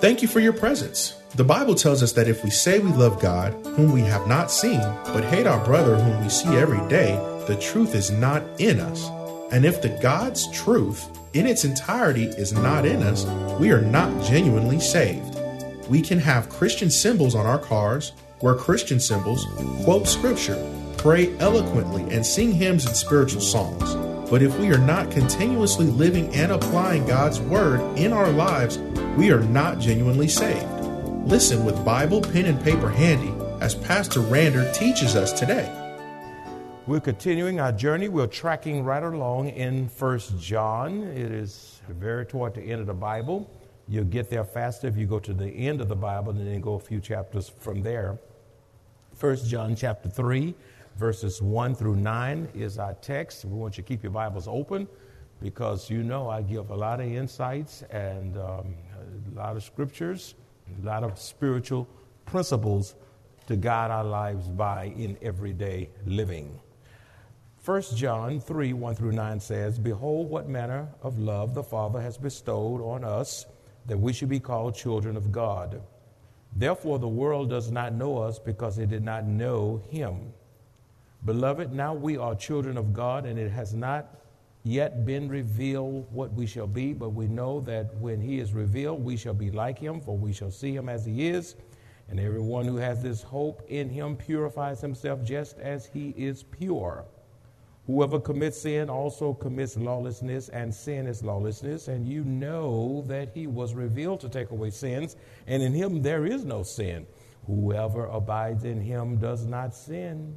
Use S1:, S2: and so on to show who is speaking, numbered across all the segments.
S1: Thank you for your presence. The Bible tells us that if we say we love God, whom we have not seen, but hate our brother whom we see every day, the truth is not in us. And if the God's truth in its entirety is not in us, we are not genuinely saved. We can have Christian symbols on our cars, wear Christian symbols, quote scripture, pray eloquently, and sing hymns and spiritual songs. But if we are not continuously living and applying God's word in our lives, we are not genuinely saved. Listen with Bible, pen, and paper handy as Pastor Rander teaches us today.
S2: We're continuing our journey. We're tracking right along in First John. It is very toward the end of the Bible. You'll get there faster if you go to the end of the Bible and then go a few chapters from there. First John chapter 3, verses 1 through 9 is our text. We want you to keep your Bibles open because you know I give a lot of insights and um, a lot of scriptures a lot of spiritual principles to guide our lives by in everyday living. 1 John 3 1 through 9 says, Behold, what manner of love the Father has bestowed on us, that we should be called children of God. Therefore, the world does not know us because it did not know Him. Beloved, now we are children of God, and it has not yet been revealed what we shall be, but we know that when he is revealed, we shall be like him, for we shall see him as he is. And everyone who has this hope in him purifies himself just as he is pure. Whoever commits sin also commits lawlessness, and sin is lawlessness. And you know that he was revealed to take away sins, and in him there is no sin. Whoever abides in him does not sin.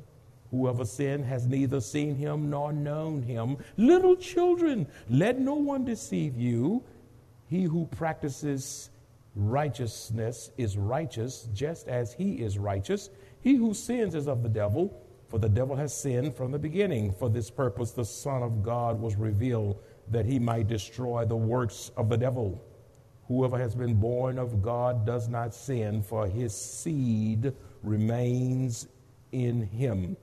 S2: Whoever sinned has neither seen him nor known him. Little children, let no one deceive you. He who practices righteousness is righteous, just as he is righteous. He who sins is of the devil, for the devil has sinned from the beginning. For this purpose, the Son of God was revealed that he might destroy the works of the devil. Whoever has been born of God does not sin, for his seed remains in him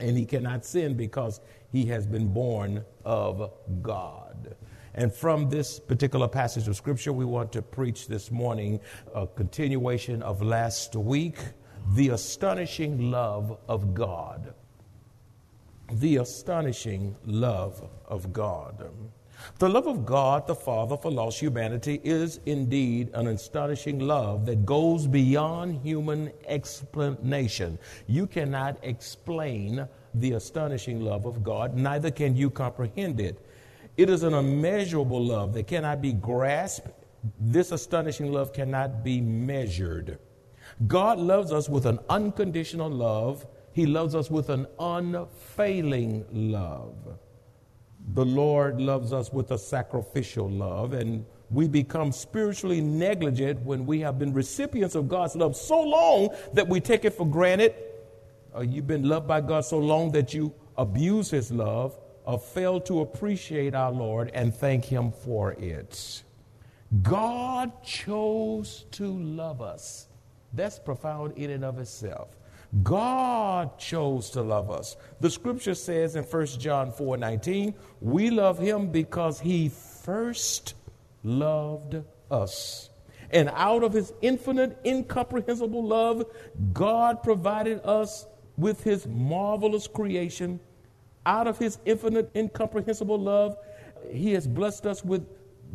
S2: and he cannot sin because he has been born of God. And from this particular passage of scripture, we want to preach this morning a continuation of last week the astonishing love of God. The astonishing love of God. The love of God the Father for lost humanity is indeed an astonishing love that goes beyond human explanation. You cannot explain the astonishing love of God, neither can you comprehend it. It is an immeasurable love that cannot be grasped. This astonishing love cannot be measured. God loves us with an unconditional love. He loves us with an unfailing love the Lord loves us with a sacrificial love, and we become spiritually negligent when we have been recipients of God's love so long that we take it for granted. Uh, you've been loved by God so long that you abuse His love or fail to appreciate our Lord and thank Him for it. God chose to love us. That's profound in and of itself. God chose to love us. The scripture says in 1 John 4 19, we love him because he first loved us. And out of his infinite, incomprehensible love, God provided us with his marvelous creation. Out of his infinite, incomprehensible love, he has blessed us with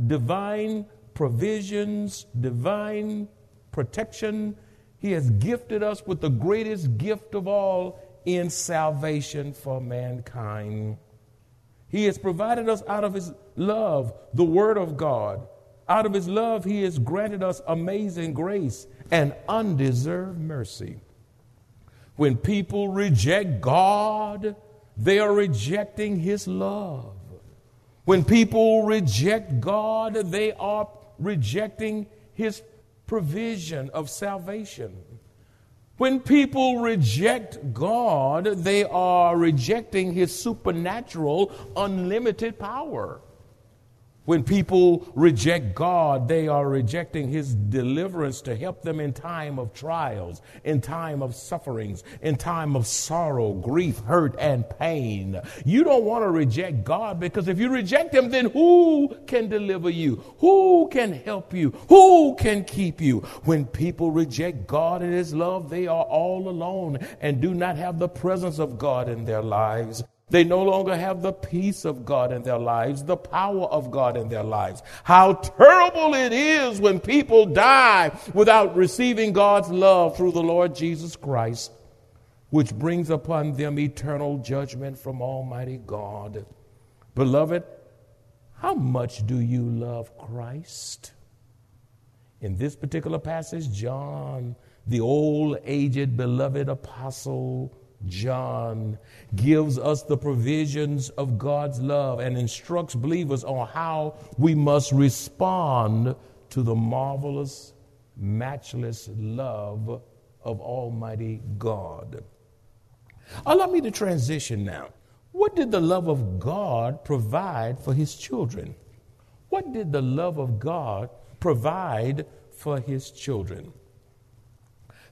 S2: divine provisions, divine protection, he has gifted us with the greatest gift of all in salvation for mankind. He has provided us out of His love, the Word of God. Out of His love, He has granted us amazing grace and undeserved mercy. When people reject God, they are rejecting His love. When people reject God, they are rejecting His provision of salvation. When people reject God, they are rejecting His supernatural, unlimited power. When people reject God, they are rejecting His deliverance to help them in time of trials, in time of sufferings, in time of sorrow, grief, hurt, and pain. You don't want to reject God because if you reject Him, then who can deliver you? Who can help you? Who can keep you? When people reject God and His love, they are all alone and do not have the presence of God in their lives. They no longer have the peace of God in their lives, the power of God in their lives. How terrible it is when people die without receiving God's love through the Lord Jesus Christ, which brings upon them eternal judgment from Almighty God. Beloved, how much do you love Christ? In this particular passage, John, the old aged beloved apostle, John gives us the provisions of God's love and instructs believers on how we must respond to the marvelous, matchless love of Almighty God. Allow me to transition now. What did the love of God provide for his children? What did the love of God provide for his children?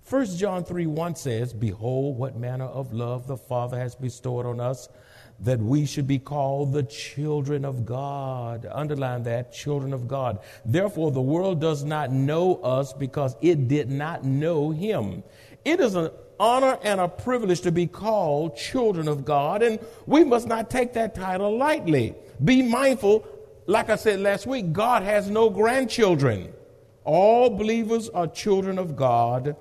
S2: 1 John 3 1 says, Behold, what manner of love the Father has bestowed on us, that we should be called the children of God. Underline that, children of God. Therefore, the world does not know us because it did not know Him. It is an honor and a privilege to be called children of God, and we must not take that title lightly. Be mindful, like I said last week, God has no grandchildren. All believers are children of God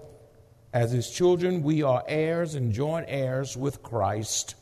S2: as his children, we are heirs and joint heirs with Christ.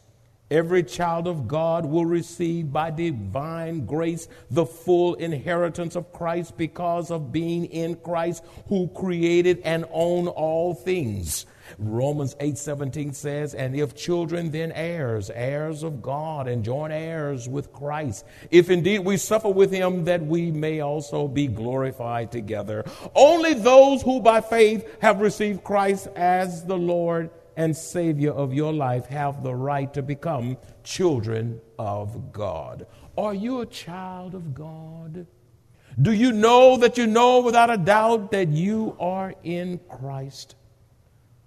S2: Every child of God will receive by divine grace the full inheritance of Christ because of being in Christ who created and own all things. Romans 8:17 says, "And if children then heirs, heirs of God and joint heirs with Christ, if indeed we suffer with him that we may also be glorified together." Only those who by faith have received Christ as the Lord and Savior of your life have the right to become children of God. Are you a child of God? Do you know that you know without a doubt that you are in Christ?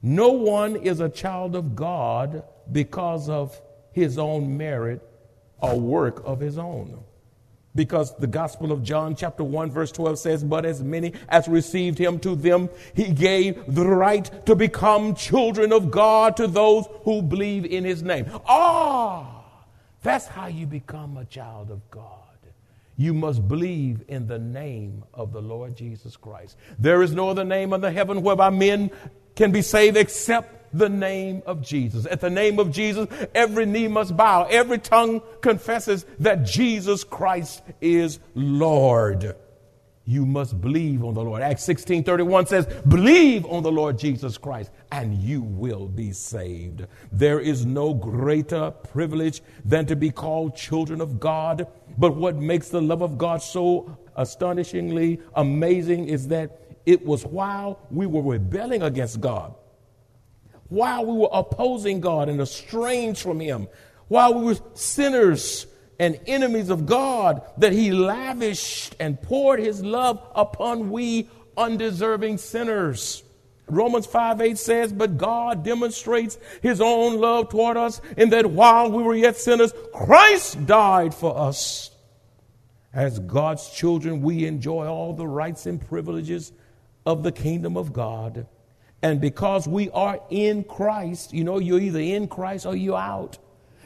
S2: No one is a child of God because of his own merit or work of his own. Because the Gospel of John, chapter 1, verse 12 says, But as many as received him to them, he gave the right to become children of God to those who believe in his name. Ah, that's how you become a child of God. You must believe in the name of the Lord Jesus Christ. There is no other name under heaven whereby men can be saved except the name of Jesus. At the name of Jesus, every knee must bow, every tongue confesses that Jesus Christ is Lord. You must believe on the Lord. Acts 16 31 says, Believe on the Lord Jesus Christ, and you will be saved. There is no greater privilege than to be called children of God. But what makes the love of God so astonishingly amazing is that it was while we were rebelling against God, while we were opposing God and estranged from Him, while we were sinners and enemies of God, that He lavished and poured His love upon we undeserving sinners. Romans 5 8 says, But God demonstrates His own love toward us in that while we were yet sinners, Christ died for us. As God's children, we enjoy all the rights and privileges of the kingdom of God. And because we are in Christ, you know, you're either in Christ or you're out.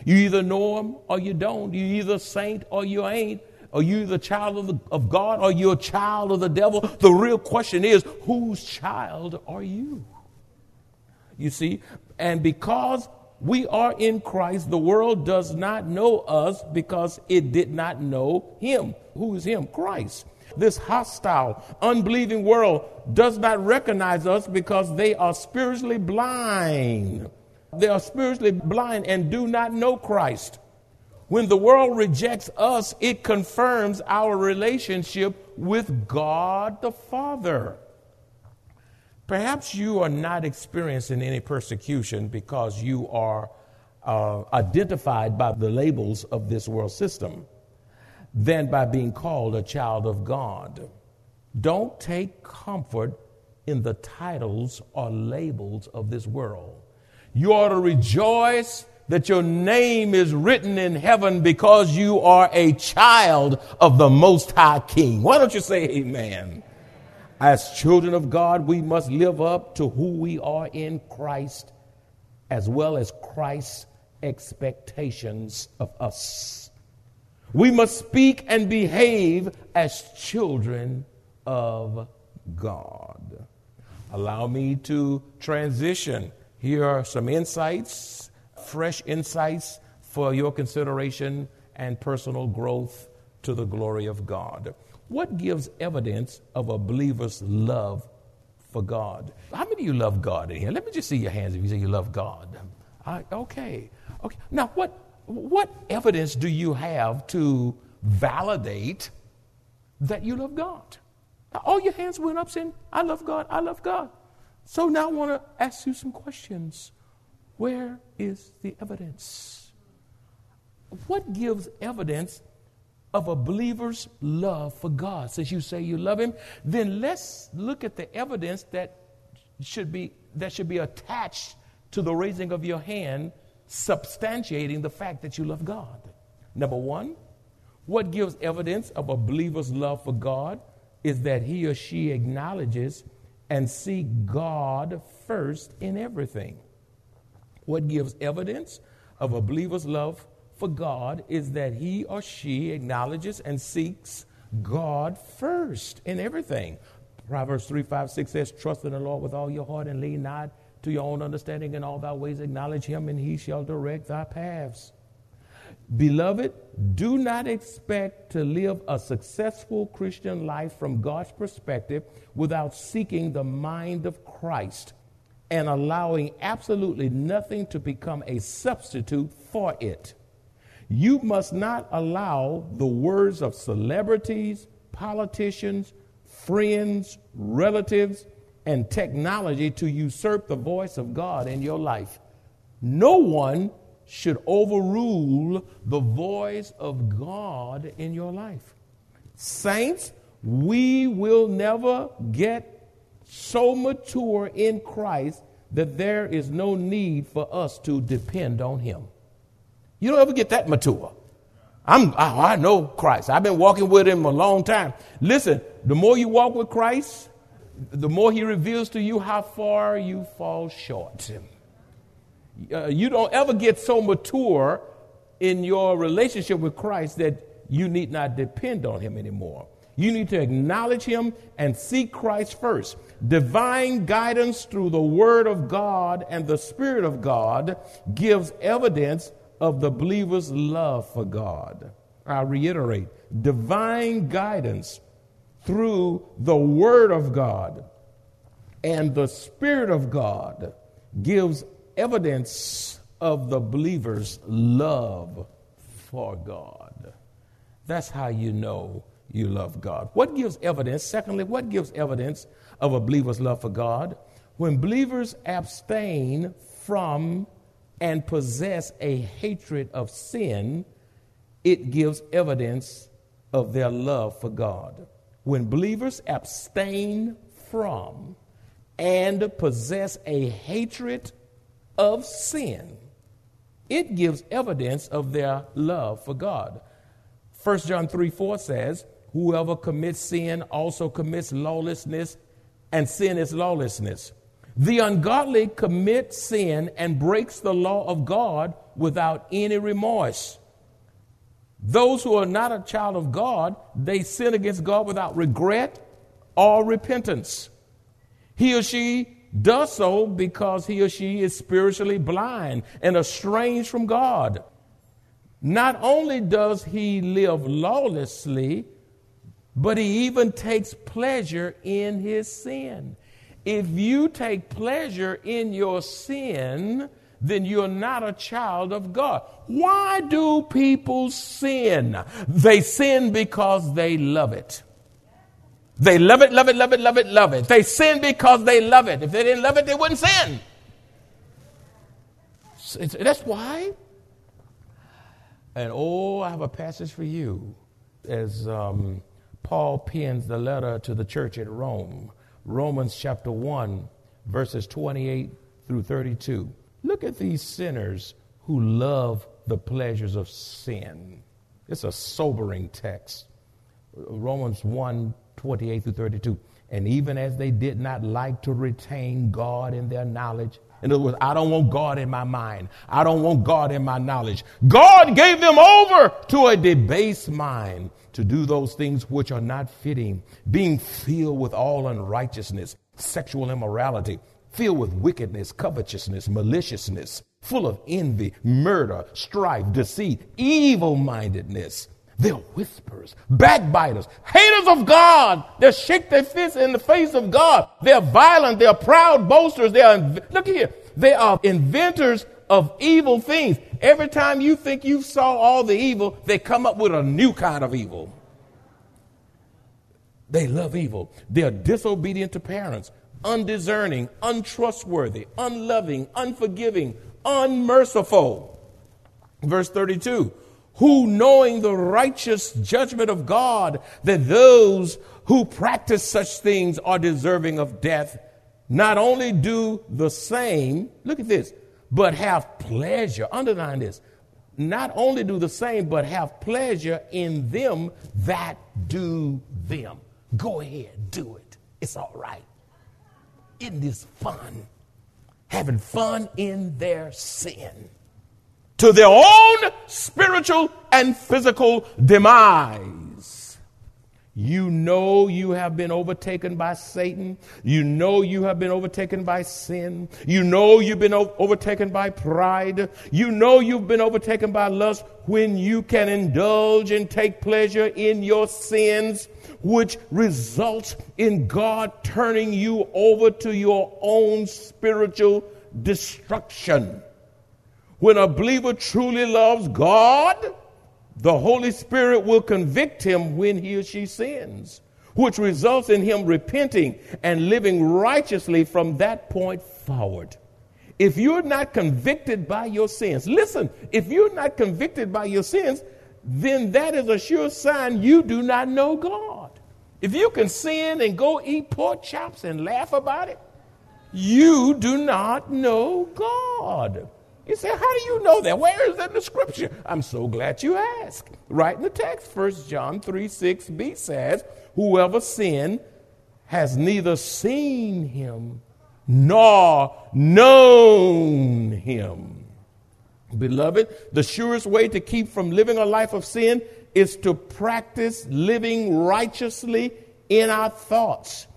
S2: You either know Him or you don't. You're either saint or you ain't. Are you the child of, the, of God or you're a child of the devil? The real question is, whose child are you? You see? And because we are in Christ, the world does not know us because it did not know Him. Who is Him? Christ this hostile, unbelieving world does not recognize us because they are spiritually blind. They are spiritually blind and do not know Christ. When the world rejects us, it confirms our relationship with God the Father. Perhaps you are not experiencing any persecution because you are uh, identified by the labels of this world system. Than by being called a child of God. Don't take comfort in the titles or labels of this world. You ought to rejoice that your name is written in heaven because you are a child of the Most High King. Why don't you say amen? As children of God, we must live up to who we are in Christ as well as Christ's expectations of us. We must speak and behave as children of God. Allow me to transition. Here are some insights, fresh insights for your consideration and personal growth to the glory of God. What gives evidence of a believer's love for God? How many of you love God in here? Let me just see your hands if you say you love God. I, okay. Okay. Now, what, what evidence do you have to validate that you love God? All your hands went up saying, I love God, I love God. So now I want to ask you some questions. Where is the evidence? What gives evidence of a believer's love for God? Since you say you love Him, then let's look at the evidence that should be, that should be attached to the raising of your hand, substantiating the fact that you love God. Number one, what gives evidence of a believer's love for God is that he or she acknowledges and seek God first in everything. What gives evidence of a believer's love for God is that he or she acknowledges and seeks God first in everything. Proverbs 3 5 6 says, Trust in the Lord with all your heart and lean not to your own understanding in all thy ways. Acknowledge him, and he shall direct thy paths. Beloved, do not expect to live a successful Christian life from God's perspective without seeking the mind of Christ and allowing absolutely nothing to become a substitute for it. You must not allow the words of celebrities, politicians, friends, relatives, and technology to usurp the voice of God in your life. No one should overrule the voice of God in your life. Saints, we will never get so mature in Christ that there is no need for us to depend on Him. You don't ever get that mature. I'm, I, I know Christ. I've been walking with Him a long time. Listen, the more you walk with Christ, the more He reveals to you how far you fall short. Uh, you don't ever get so mature in your relationship with Christ that you need not depend on Him anymore. You need to acknowledge Him and seek Christ first. Divine guidance through the Word of God and the Spirit of God gives evidence of the believer's love for God. I reiterate divine guidance through the Word of God and the Spirit of God gives evidence of the believer's love for God. That's how you know you love God. What gives evidence? Secondly, what gives evidence of a believer's love for God? When believers abstain from and possess a hatred of sin, it gives evidence of their love for God. When believers abstain from and possess a hatred of sin, it gives evidence of their love for God. 1 John 3 4 says, Whoever commits sin also commits lawlessness, and sin is lawlessness. The ungodly commit sin and breaks the law of God without any remorse. Those who are not a child of God, they sin against God without regret or repentance. He or she does so because he or she is spiritually blind and estranged from God. Not only does he live lawlessly, but he even takes pleasure in his sin. If you take pleasure in your sin, then you're not a child of God. Why do people sin? They sin because they love it. They love it, love it, love it, love it, love it. They sin because they love it. If they didn't love it, they wouldn't sin. That's why. And oh, I have a passage for you. as um, Paul pens the letter to the church at Rome, Romans chapter 1, verses 28 through 32. Look at these sinners who love the pleasures of sin. It's a sobering text. Romans 1 28 through 32. And even as they did not like to retain God in their knowledge, in other words, I don't want God in my mind. I don't want God in my knowledge. God gave them over to a debased mind to do those things which are not fitting, being filled with all unrighteousness, sexual immorality, filled with wickedness, covetousness, maliciousness, full of envy, murder, strife, deceit, evil mindedness. They're whisperers, backbiters, haters of God. They shake their fists in the face of God. They're violent. They're proud boasters. They're, look here. They are inventors of evil things. Every time you think you saw all the evil, they come up with a new kind of evil. They love evil. They're disobedient to parents, undiscerning, untrustworthy, unloving, unforgiving, unmerciful. Verse 32 who knowing the righteous judgment of God, that those who practice such things are deserving of death, not only do the same, look at this, but have pleasure. Underline this. Not only do the same, but have pleasure in them that do them. Go ahead, do it. It's all right. Isn't this fun? Having fun in their sin to their own spiritual and physical demise. You know you have been overtaken by Satan. You know you have been overtaken by sin. You know you've been overtaken by pride. You know you've been overtaken by lust when you can indulge and take pleasure in your sins, which results in God turning you over to your own spiritual destruction. When a believer truly loves God, the Holy Spirit will convict him when he or she sins, which results in him repenting and living righteously from that point forward. If you're not convicted by your sins, listen, if you're not convicted by your sins, then that is a sure sign you do not know God. If you can sin and go eat pork chops and laugh about it, you do not know God. You say, how do you know that? Where is that in the scripture? I'm so glad you asked. Right in the text, 1 John 3 6b says, Whoever sinned has neither seen him nor known him. Beloved, the surest way to keep from living a life of sin is to practice living righteously in our thoughts.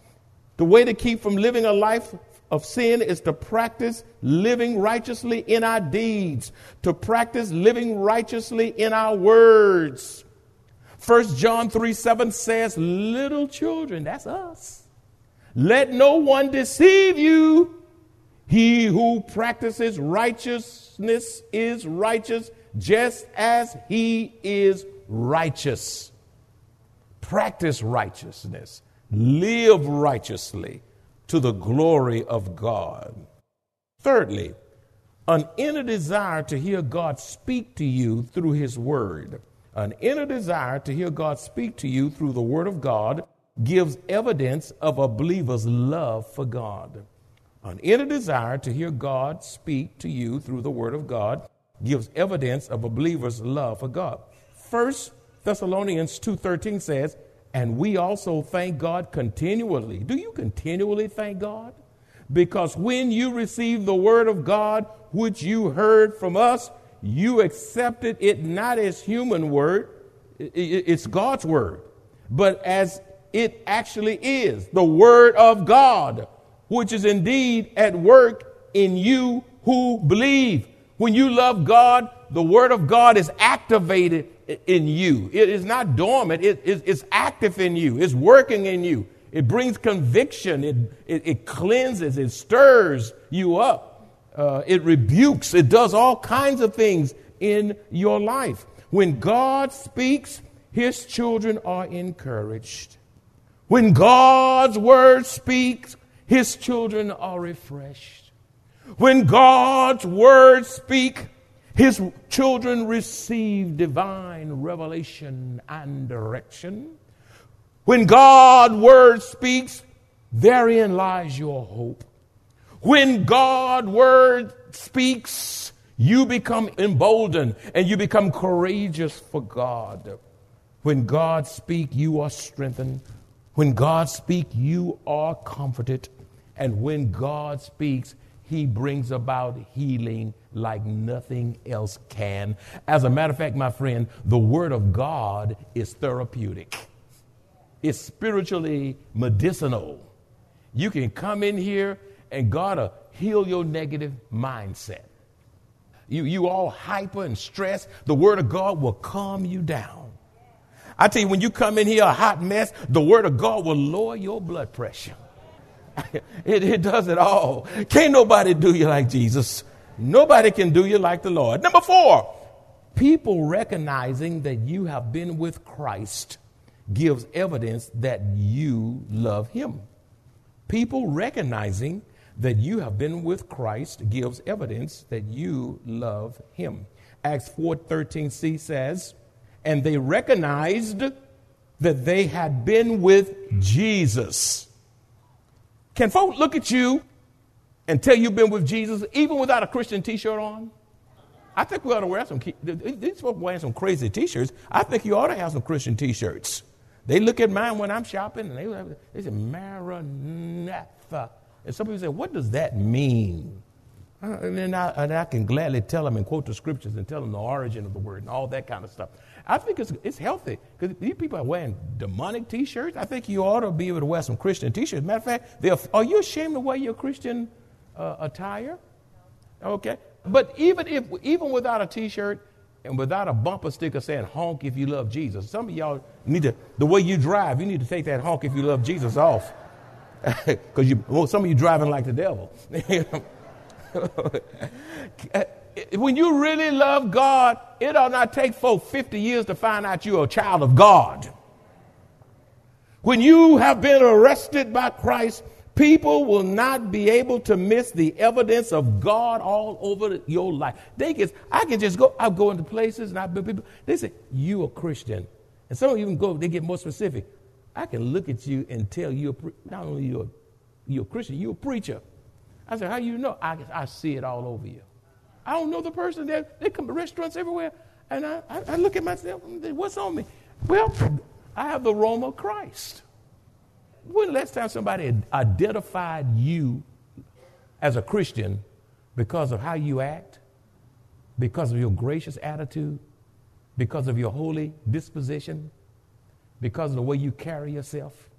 S2: The way to keep from living a life of sin is to practice living righteously in our deeds, to practice living righteously in our words. 1 John 3 7 says, Little children, that's us. Let no one deceive you. He who practices righteousness is righteous, just as he is righteous. Practice righteousness, live righteously to the glory of God. Thirdly, an inner desire to hear God speak to you through His Word. An inner desire to hear God speak to you through the Word of God gives evidence of a believer's love for God. An inner desire to hear God speak to you through the Word of God gives evidence of a believer's love for God. First Thessalonians 2:13 says, and we also thank God continually. Do you continually thank God? Because when you received the word of God, which you heard from us, you accepted it not as human word, it's God's word, but as it actually is the word of God, which is indeed at work in you who believe. When you love God, the word of God is activated in you. It is not dormant, it, it, it's active in you, it's working in you. It brings conviction, it, it, it cleanses, it stirs you up, uh, it rebukes, it does all kinds of things in your life. When God speaks, his children are encouraged. When God's word speaks, his children are refreshed. When God's word speak, His children receive divine revelation and direction. When God's word speaks, therein lies your hope. When God's word speaks, you become emboldened and you become courageous for God. When God speaks, you are strengthened. When God speaks, you are comforted. And when God speaks, he brings about healing like nothing else can. As a matter of fact, my friend, the Word of God is therapeutic, it's spiritually medicinal. You can come in here and God will heal your negative mindset. You, you all hyper and stressed, the Word of God will calm you down. I tell you, when you come in here a hot mess, the Word of God will lower your blood pressure. it, it does it all. Can't nobody do you like Jesus. Nobody can do you like the Lord. Number four, people recognizing that you have been with Christ gives evidence that you love Him. People recognizing that you have been with Christ gives evidence that you love Him. Acts 4:13c says, "And they recognized that they had been with Jesus." Can folks look at you and tell you've been with Jesus even without a Christian t-shirt on? I think we ought to wear some. These folks wearing some crazy t-shirts. I think you ought to have some Christian t-shirts. They look at mine when I'm shopping and they, they say Maranatha. And some people say, what does that mean? Uh, and then I, and I can gladly tell them and quote the scriptures and tell them the origin of the word and all that kind of stuff. I think it's, it's healthy because these people are wearing demonic T-shirts. I think you ought to be able to wear some Christian T-shirts. Matter of fact, are you ashamed to wear your Christian uh, attire? Okay, but even if even without a T-shirt and without a bumper sticker saying "honk if you love Jesus," some of y'all need to the way you drive. You need to take that honk if you love Jesus off because you well, some of you driving like the devil. when you really love God, it ought not take folks 50 years to find out you're a child of God. When you have been arrested by Christ, people will not be able to miss the evidence of God all over your life. They can, I can just go, I go into places and I people, they say, you a Christian. And some of you can go, they get more specific. I can look at you and tell you, not only you're, you're a Christian, you're a preacher. I said, how you know? I, I see it all over you. I don't know the person. They, they come to restaurants everywhere. And I, I, I look at myself, what's on me? Well, I have the aroma of Christ. When the last time somebody identified you as a Christian because of how you act, because of your gracious attitude, because of your holy disposition, because of the way you carry yourself,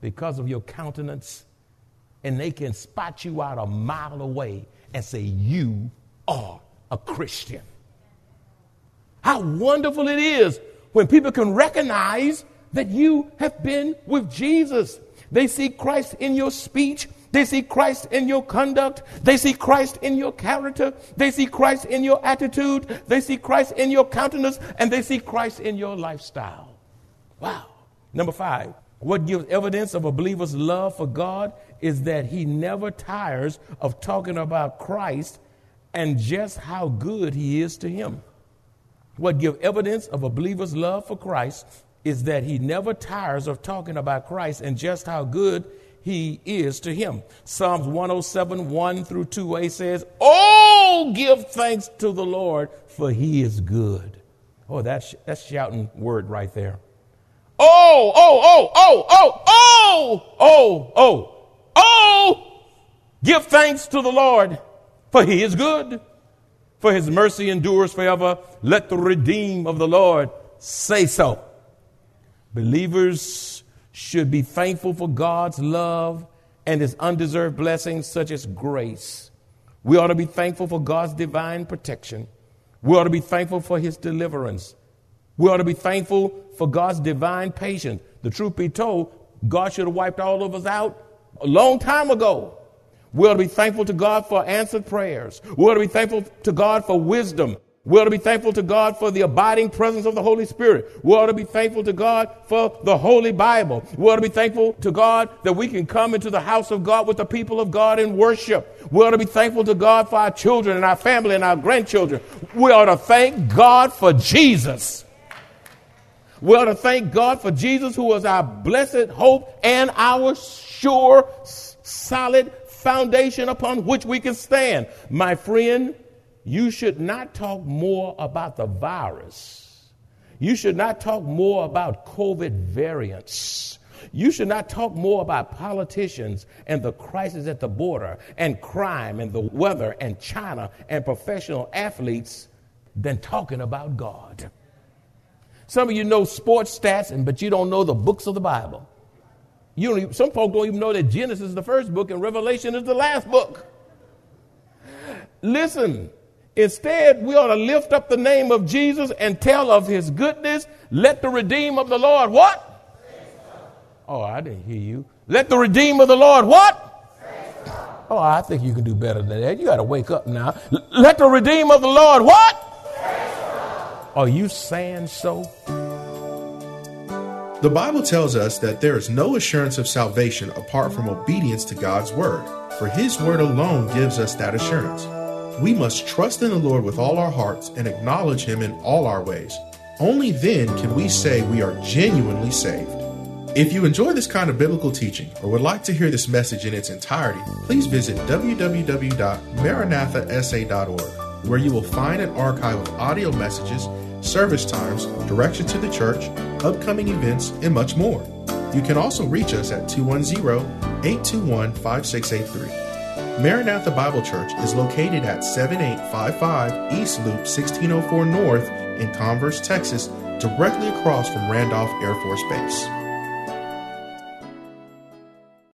S2: because of your countenance, and they can spot you out a mile away and say, You are a Christian. How wonderful it is when people can recognize that you have been with Jesus. They see Christ in your speech. They see Christ in your conduct. They see Christ in your character. They see Christ in your attitude. They see Christ in your countenance. And they see Christ in your lifestyle. Wow. Number five, what gives evidence of a believer's love for God is that he never tires of talking about Christ and just how good he is to him. What gives evidence of a believer's love for Christ is that he never tires of talking about Christ and just how good he is to him. Psalms 107, 1 through 2a says, Oh, give thanks to the Lord, for he is good. Oh, that's, that's shouting word right there. Oh, oh, oh, oh, oh, oh, oh, oh, oh, oh give thanks to the Lord, for he is good, for his mercy endures forever. Let the redeemed of the Lord say so. Believers should be thankful for God's love and his undeserved blessings, such as grace. We ought to be thankful for God's divine protection. We ought to be thankful for his deliverance. We ought to be thankful for God's divine patience. The truth be told, God should have wiped all of us out a long time ago. We ought to be thankful to God for answered prayers. We ought to be thankful to God for wisdom. We ought to be thankful to God for the abiding presence of the Holy Spirit. We ought to be thankful to God for the Holy Bible. We ought to be thankful to God that we can come into the house of God with the people of God and worship. We ought to be thankful to God for our children and our family and our grandchildren. We ought to thank God for Jesus. We ought to thank God for Jesus, who is our blessed hope and our sure, solid foundation upon which we can stand. My friend, you should not talk more about the virus. You should not talk more about COVID variants. You should not talk more about politicians and the crisis at the border and crime and the weather and China and professional athletes than talking about God. Some of you know sports stats, and but you don't know the books of the Bible. You don't even, some folk don't even know that Genesis is the first book and Revelation is the last book. Listen, Instead, we ought to lift up the name of Jesus and tell of his goodness. Let the redeem of the Lord what? Oh, I didn't hear you. Let the redeem of the Lord what? Oh, I think you can do better than that. You got to wake up now. Let the redeem of the Lord what? Are you saying so?
S1: The Bible tells us that there is no assurance of salvation apart from obedience to God's word, for his word alone gives us that assurance. We must trust in the Lord with all our hearts and acknowledge Him in all our ways. Only then can we say we are genuinely saved. If you enjoy this kind of biblical teaching or would like to hear this message in its entirety, please visit www.maranathasa.org, where you will find an archive of audio messages, service times, directions to the church, upcoming events, and much more. You can also reach us at 210 821 5683. Maranatha Bible Church is located at 7855 East Loop 1604 North in Converse, Texas, directly across from Randolph Air Force Base.